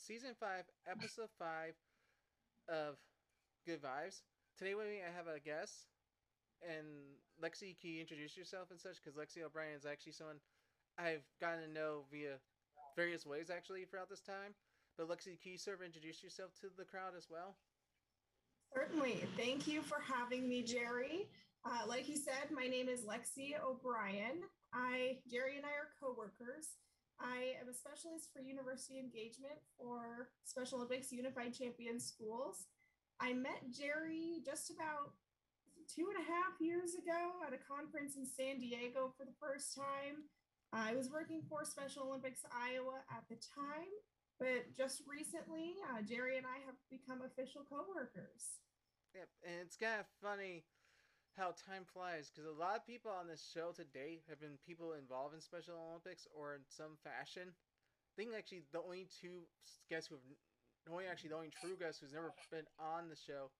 season five, episode five of Good Vibes. Today with me, I have a guest, and Lexi, can you introduce yourself and such? Because Lexi O'Brien is actually someone I've gotten to know via various ways actually throughout this time. But Lexi, can you sort of introduce yourself to the crowd as well? Certainly. Thank you for having me, Jerry. Uh, like you said, my name is Lexi O'Brien. I, Jerry and I are coworkers. I am a specialist for university engagement for Special Olympics Unified Champion Schools. I met Jerry just about two and a half years ago at a conference in San Diego for the first time. I was working for Special Olympics Iowa at the time, but just recently, uh, Jerry and I have become official coworkers. Yep, and it's kind of funny how time flies because a lot of people on this show to date have been people involved in Special Olympics or in some fashion. I think actually the only two guests who have, the only actually the only true guest who's never been on the show,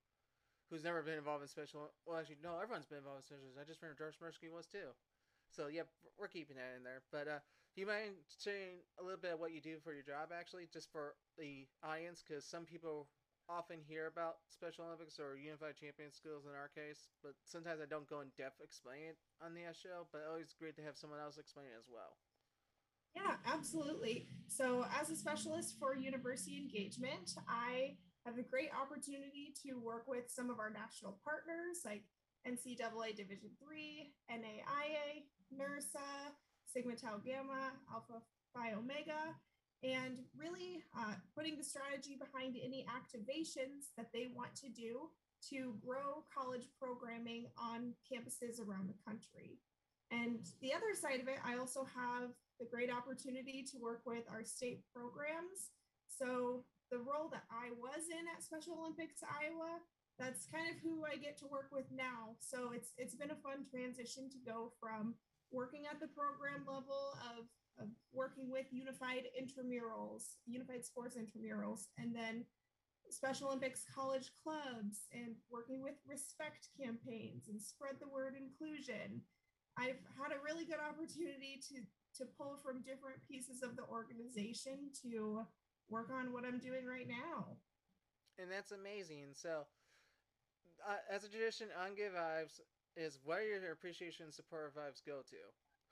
who's never been involved in Special. Well, actually, no, everyone's been involved in Special. I just remember George Smirsky was too. So yep, we're keeping that in there. But uh, do you mind sharing a little bit of what you do for your job, actually, just for the audience? Because some people often hear about Special Olympics or Unified Champion Schools in our case, but sometimes I don't go in depth explain it on the show. But always great to have someone else explain it as well. Yeah, absolutely. So, as a specialist for university engagement, I have a great opportunity to work with some of our national partners like NCAA Division Three, NAIA, NIRSA, Sigma Tau Gamma, Alpha Phi Omega, and really uh, putting the strategy behind any activations that they want to do to grow college programming on campuses around the country. And the other side of it, I also have the great opportunity to work with our state programs. So the role that I was in at Special Olympics Iowa, that's kind of who I get to work with now. So it's it's been a fun transition to go from working at the program level of of working with unified intramurals, unified sports intramurals, and then Special Olympics college clubs and working with respect campaigns and spread the word inclusion. I've had a really good opportunity to to pull from different pieces of the organization to work on what I'm doing right now. And that's amazing. So, uh, as a tradition on Good Vibes, is where your appreciation and support vibes go to?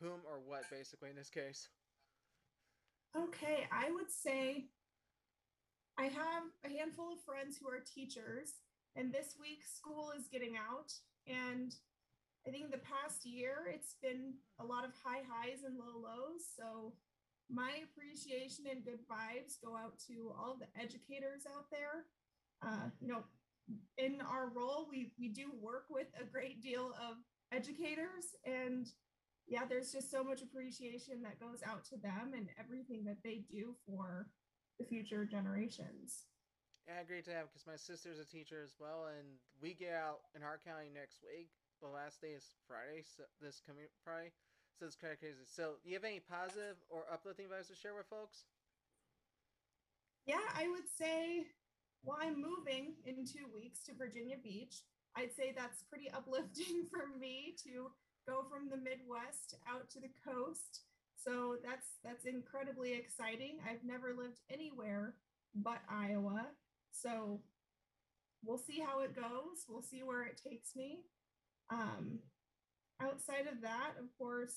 Whom or what, basically, in this case? Okay, I would say I have a handful of friends who are teachers, and this week school is getting out. And I think the past year it's been a lot of high highs and low lows. So my appreciation and good vibes go out to all the educators out there. Uh, you know, in our role, we we do work with a great deal of educators and yeah, there's just so much appreciation that goes out to them and everything that they do for the future generations. Yeah, great to have because my sister's a teacher as well, and we get out in our county next week. The last day is Friday, so this coming Friday. So it's kind of crazy. So, do you have any positive or uplifting advice to share with folks? Yeah, I would say, well, I'm moving in two weeks to Virginia Beach. I'd say that's pretty uplifting for me to go from the Midwest out to the coast. So that's that's incredibly exciting. I've never lived anywhere but Iowa. So we'll see how it goes. We'll see where it takes me. Um, outside of that, of course,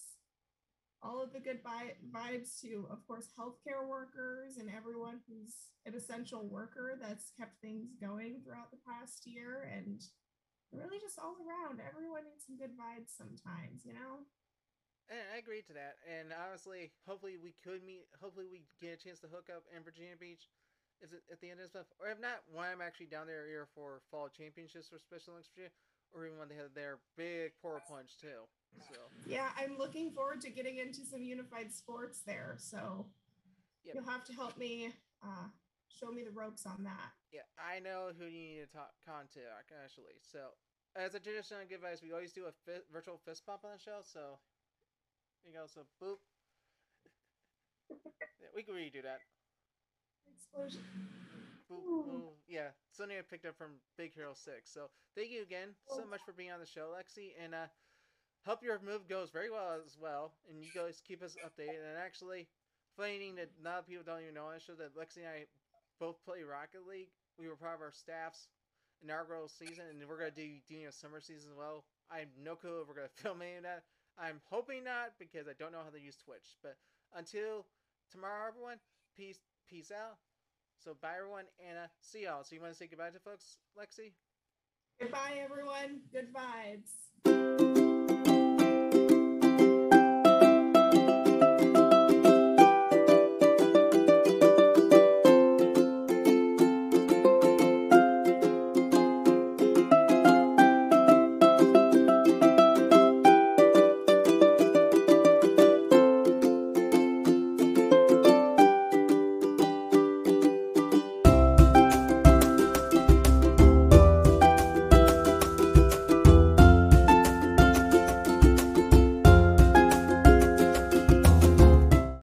all of the good vi- vibes to, of course, healthcare workers and everyone who's an essential worker that's kept things going throughout the past year and really just all around. Everyone needs some good vibes sometimes, you know? And I agree to that. And honestly, hopefully we could meet. Hopefully we get a chance to hook up in Virginia Beach. Is it at the end of this month? Or if not, why I'm actually down there here for fall championships for Special Olympics Virginia, or even when they have their big Polar Plunge too. So yeah, I'm looking forward to getting into some unified sports there. So you'll have to help me uh, show me the ropes on that. Yeah, I know who you need to talk contact actually. So, as a tradition on Give Advice, we always do a fi- virtual fist bump on the show. So, you go. So, boop. yeah, we can redo that. Explosion. Boop, boop. Yeah, something I picked up from Big Hero Six. So, thank you again so much for being on the show, Lexi, and uh, hope your move goes very well as well, and you guys keep us updated. And actually, funny thing that not people don't even know on the show that Lexi and I both play Rocket League. We were part of our staff's inaugural season, and we're gonna do doing a summer season as well. I have no clue if we're gonna film any of that. I'm hoping not because I don't know how to use Twitch. But until tomorrow, everyone, peace, peace out. So bye, everyone, and uh, see y'all. So you want to say goodbye to folks, Lexi? Goodbye, everyone. Good vibes.